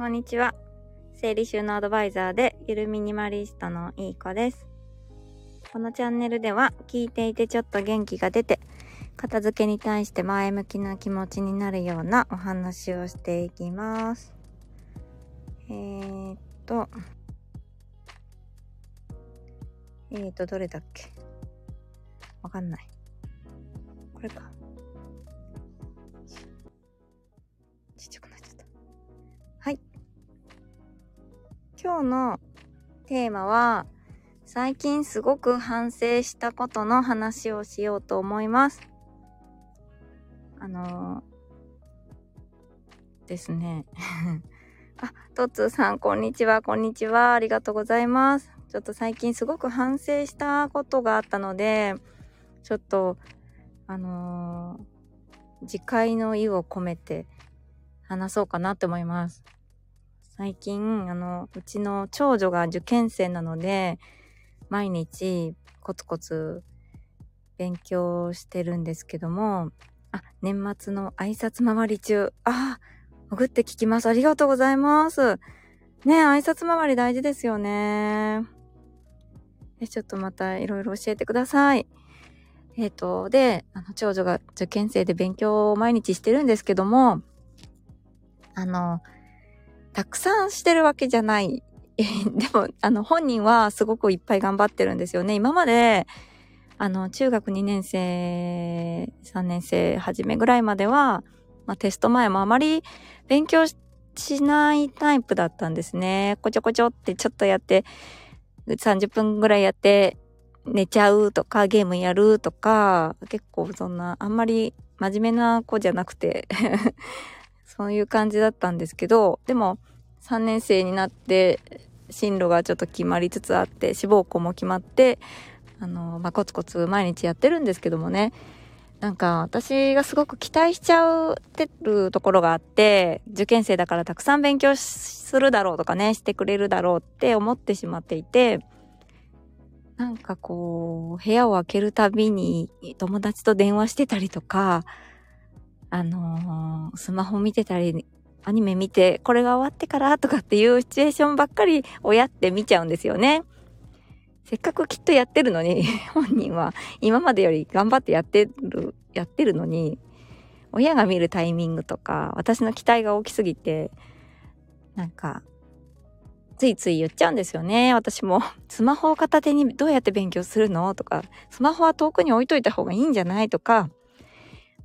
こんにちは。整理収納アドバイザーでゆるミニマリストのいい子です。このチャンネルでは聞いていてちょっと元気が出て片付けに対して前向きな気持ちになるようなお話をしていきます。えー、っと、えー、っと、どれだっけ？わかんない。これか。今日のテーマは、最近すごく反省したことの話をしようと思います。あのー、ですね。あ、トッツーさん、こんにちは、こんにちは。ありがとうございます。ちょっと最近すごく反省したことがあったので、ちょっと、あのー、自戒の意を込めて話そうかなって思います。最近、あの、うちの長女が受験生なので、毎日コツコツ勉強してるんですけども、あ、年末の挨拶回り中。あ、潜って聞きます。ありがとうございます。ね挨拶回り大事ですよね。え、ちょっとまたいろいろ教えてください。えっ、ー、と、で、あの、長女が受験生で勉強を毎日してるんですけども、あの、たくさんしてるわけじゃない。でも、あの、本人はすごくいっぱい頑張ってるんですよね。今まで、あの、中学2年生、3年生初めぐらいまでは、まあ、テスト前もあまり勉強しないタイプだったんですね。こちょこちょってちょっとやって、30分ぐらいやって寝ちゃうとか、ゲームやるとか、結構そんな、あんまり真面目な子じゃなくて そういう感じだったんですけど、でも3年生になって進路がちょっと決まりつつあって志望校も決まってあの、まあ、コツコツ毎日やってるんですけどもね。なんか私がすごく期待しちゃってるところがあって受験生だからたくさん勉強するだろうとかねしてくれるだろうって思ってしまっていてなんかこう部屋を開けるたびに友達と電話してたりとかあのー、スマホ見てたり、アニメ見て、これが終わってからとかっていうシチュエーションばっかり親って見ちゃうんですよね。せっかくきっとやってるのに、本人は今までより頑張ってやってる、やってるのに、親が見るタイミングとか、私の期待が大きすぎて、なんか、ついつい言っちゃうんですよね。私も、スマホを片手にどうやって勉強するのとか、スマホは遠くに置いといた方がいいんじゃないとか、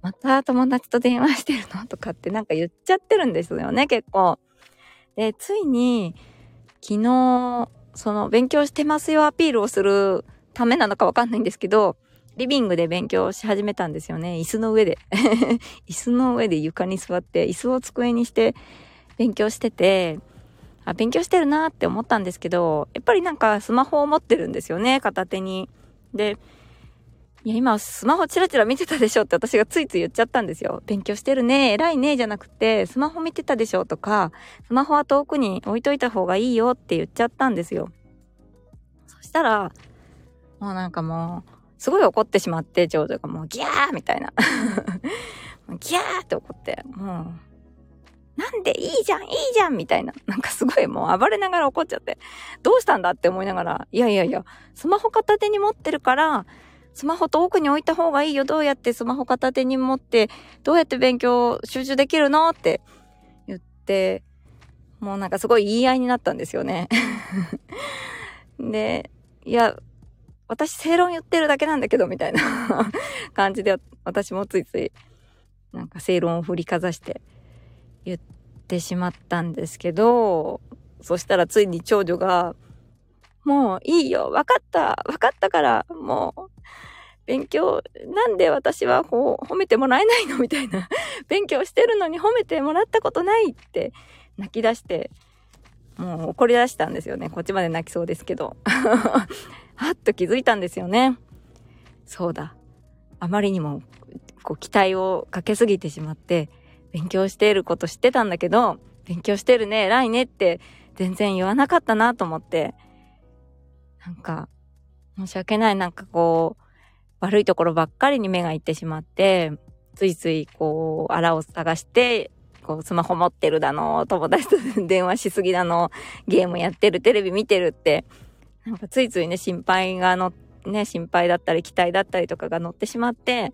また友達と電話してるの？とかってなんか言っちゃってるんですよね、結構。で、ついに、昨日、その勉強してますよアピールをするためなのかわかんないんですけど、リビングで勉強し始めたんですよね。椅子の上で。椅子の上で床に座って、椅子を机にして勉強してて、あ、勉強してるなって思ったんですけど、やっぱりなんかスマホを持ってるんですよね、片手に。で、いや、今、スマホチラチラ見てたでしょって私がついつい言っちゃったんですよ。勉強してるね、偉いね、じゃなくて、スマホ見てたでしょとか、スマホは遠くに置いといた方がいいよって言っちゃったんですよ。そしたら、もうなんかもう、すごい怒ってしまって、長女がもうギャーみたいな。ギャーって怒って、もう、なんでいいじゃん、いいじゃんみたいな。なんかすごいもう暴れながら怒っちゃって、どうしたんだって思いながら、いやいやいや、スマホ片手に持ってるから、スマホ遠くに置いた方がいいよ。どうやってスマホ片手に持って、どうやって勉強集中できるの？って言って、もうなんかすごい言い合いになったんですよね。で、いや、私正論言ってるだけなんだけど、みたいな 感じで、私もついつい、なんか正論を振りかざして言ってしまったんですけど、そしたらついに長女が、もういいよ、わかった、わかったから、もう、勉強、なんで私はこう、褒めてもらえないの？みたいな。勉強してるのに褒めてもらったことないって泣き出して、もう怒り出したんですよね。こっちまで泣きそうですけど。はっと気づいたんですよね。そうだ。あまりにも、こう、期待をかけすぎてしまって、勉強していること知ってたんだけど、勉強してるね、偉いねって全然言わなかったなと思って、なんか、申し訳ない、なんかこう、悪いところばっかりに目がいってしまって、ついついこう、あらを探して、こう、スマホ持ってるだの、友達と電話しすぎだの、ゲームやってる、テレビ見てるって、なんかついついね、心配がの、ね、心配だったり、期待だったりとかが乗ってしまって、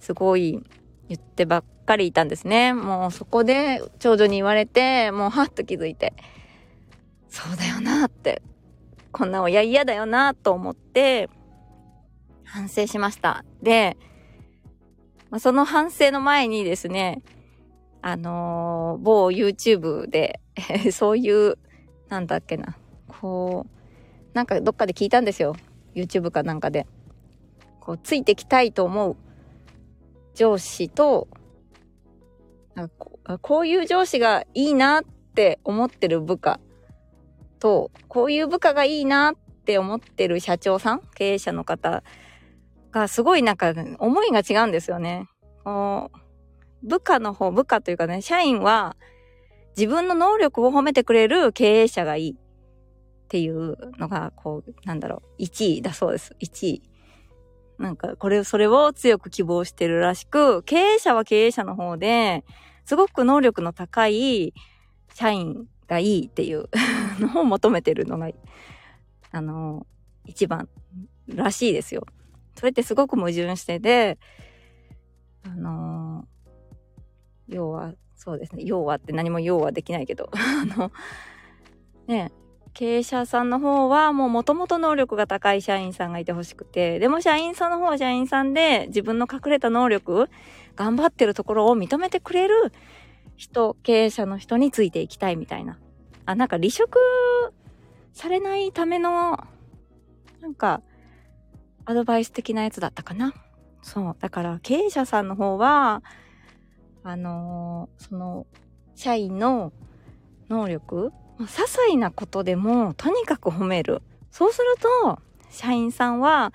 すごい言ってばっかりいたんですね。もうそこで長女に言われて、もうはっと気づいて、そうだよなって、こんな親嫌だよなと思って、反省しました。で、その反省の前にですね、あのー、某 YouTube で そういう、なんだっけな、こう、なんかどっかで聞いたんですよ。YouTube かなんかで。こう、ついてきたいと思う上司と、こういう上司がいいなって思ってる部下と、こういう部下がいいなって思ってる社長さん、経営者の方がすごいなんか思いが違うんですよね。部下の方、部下というかね、社員は自分の能力を褒めてくれる経営者がいいっていうのが、こう、なんだろう、1位だそうです。1位。なんか、これ、それを強く希望してるらしく、経営者は経営者の方で、すごく能力の高い社員がいいっていう のを求めてるのが、あの、一番らしいですよ。それってすごく矛盾してて、あの要は、そうですね、要はって何も要はできないけど、あの、ね、経営者さんの方はもう元々能力が高い社員さんがいてほしくて、でも社員さんの方は社員さんで自分の隠れた能力、頑張ってるところを認めてくれる人、経営者の人についていきたいみたいな。あ、なんか離職されないための、なんか、アドバイス的なやつだったかな。そう。だから経営者さんの方は、あのー、その、社員の能力些細なことでもとにかく褒める。そうすると、社員さんは、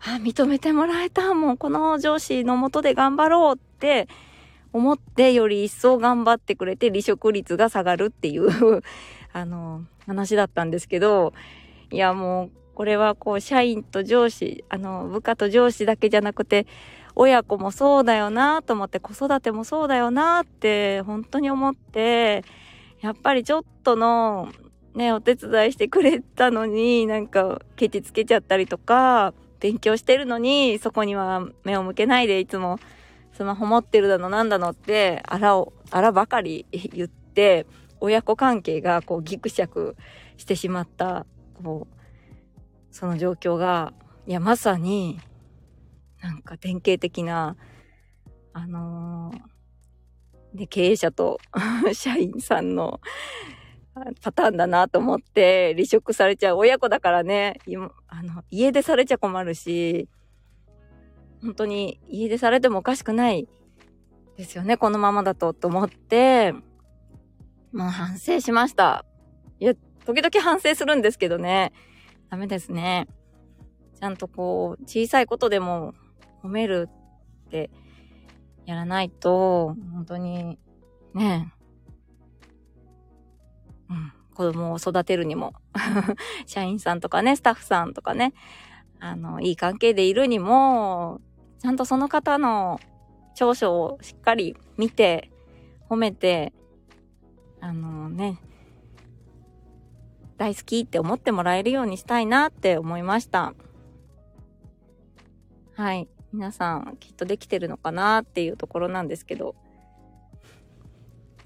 あ、認めてもらえた。もうこの上司のもとで頑張ろうって思ってより一層頑張ってくれて離職率が下がるっていう あの、話だったんですけど、いやもう、これはこう、社員と上司、あの、部下と上司だけじゃなくて、親子もそうだよなと思って、子育てもそうだよなって本当に思って、やっぱりちょっとの、ね、お手伝いしてくれたのに、なんか、ケチつけちゃったりとか、勉強してるのに、そこには目を向けないで、いつもスマホ持ってるだのなんだのって、あらを、あらばかり言って、親子関係がこうギクシャクしてしまった、こう、その状況が、いや、まさに、なんか典型的な、あのーで、経営者と 社員さんのパターンだなと思って離職されちゃう親子だからね、あの、家出されちゃ困るし、本当に家出されてもおかしくないですよね、このままだと、と思って、もう反省しました。いや、時々反省するんですけどね、ダメですね。ちゃんとこう、小さいことでも褒めるってやらないと、本当に、ね。うん、子供を育てるにも。社員さんとかね、スタッフさんとかね、あの、いい関係でいるにも、ちゃんとその方の長所をしっかり見て、褒めて、あのね、大好きって思ってもらえるようにしたいなって思いました。はい。皆さんきっとできてるのかなっていうところなんですけど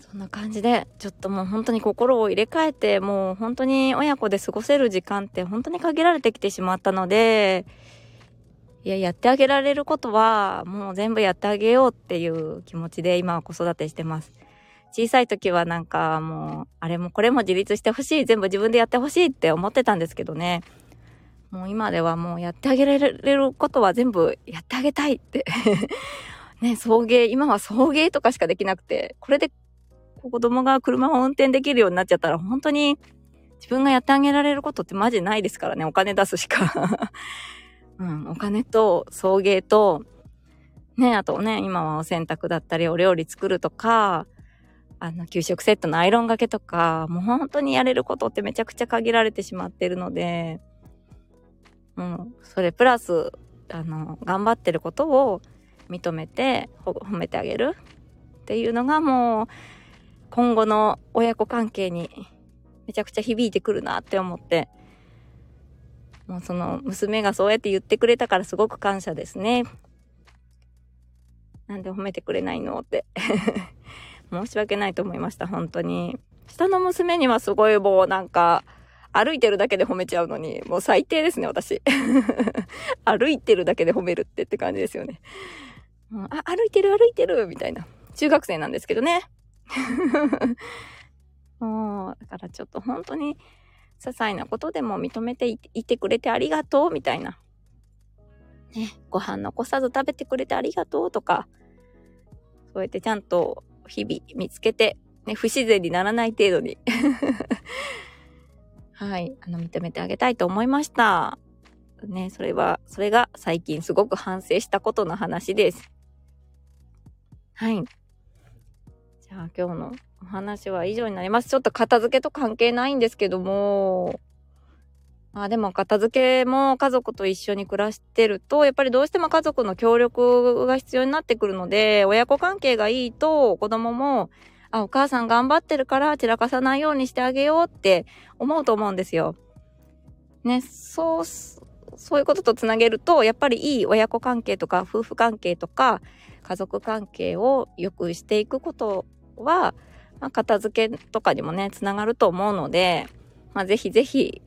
そんな感じでちょっともう本当に心を入れ替えてもう本当に親子で過ごせる時間って本当に限られてきてしまったのでいややってあげられることはもう全部やってあげようっていう気持ちで今は子育てしてます。小さい時はなんかもうあれもこれも自立してほしい全部自分でやってほしいって思ってたんですけどね。もう今ではもうやってあげられることは全部やってあげたいって。ね、送迎、今は送迎とかしかできなくて、これで子供が車を運転できるようになっちゃったら本当に自分がやってあげられることってマジないですからね、お金出すしか。うん、お金と送迎と、ね、あとね、今はお洗濯だったりお料理作るとか、あの、給食セットのアイロンがけとか、もう本当にやれることってめちゃくちゃ限られてしまってるので、うん、それプラス、あの、頑張ってることを認めて、褒めてあげるっていうのがもう、今後の親子関係にめちゃくちゃ響いてくるなって思って、もうその娘がそうやって言ってくれたからすごく感謝ですね。なんで褒めてくれないのって 申し訳ないと思いました、本当に。下の娘にはすごいもうなんか、歩いてるだけで褒めちゃうのに、もう最低ですね、私。歩いてるだけで褒めるってって感じですよね。うん、あ、歩いてる歩いてるみたいな。中学生なんですけどね。もう、だからちょっと本当に、些細なことでも認めていてくれてありがとうみたいな。ね、ご飯残さず食べてくれてありがとうとか、そうやってちゃんと日々見つけて、ね、不自然にならない程度に はい、あの、認めてあげたいと思いました。ね、それは、それが最近すごく反省したことの話です。はい。じゃあ今日のお話は以上になります。ちょっと片付けと関係ないんですけども、まあでも片付けも家族と一緒に暮らしてると、やっぱりどうしても家族の協力が必要になってくるので、親子関係がいいと子供も、あ、お母さん頑張ってるから散らかさないようにしてあげようって思うと思うんですよ。ね、そう、そういうこととつなげると、やっぱりいい親子関係とか夫婦関係とか家族関係を良くしていくことは、まあ、片付けとかにもね、つながると思うので、まあ、ぜひぜひ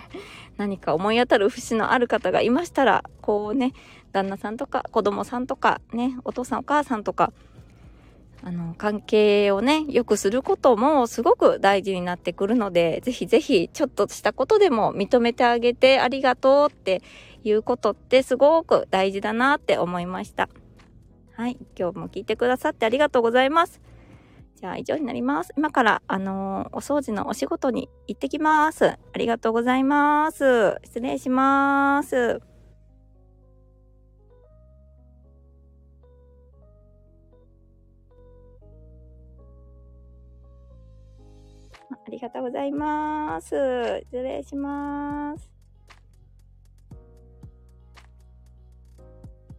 何か思い当たる節のある方がいましたら、こうね、旦那さんとか子供さんとかね、お父さんお母さんとか、あの、関係をね、良くすることもすごく大事になってくるので、ぜひぜひちょっとしたことでも認めてあげてありがとうっていうことってすごく大事だなって思いました。はい。今日も聞いてくださってありがとうございます。じゃあ以上になります。今から、あのー、お掃除のお仕事に行ってきます。ありがとうございます。失礼します。ありがとうございます。失礼します。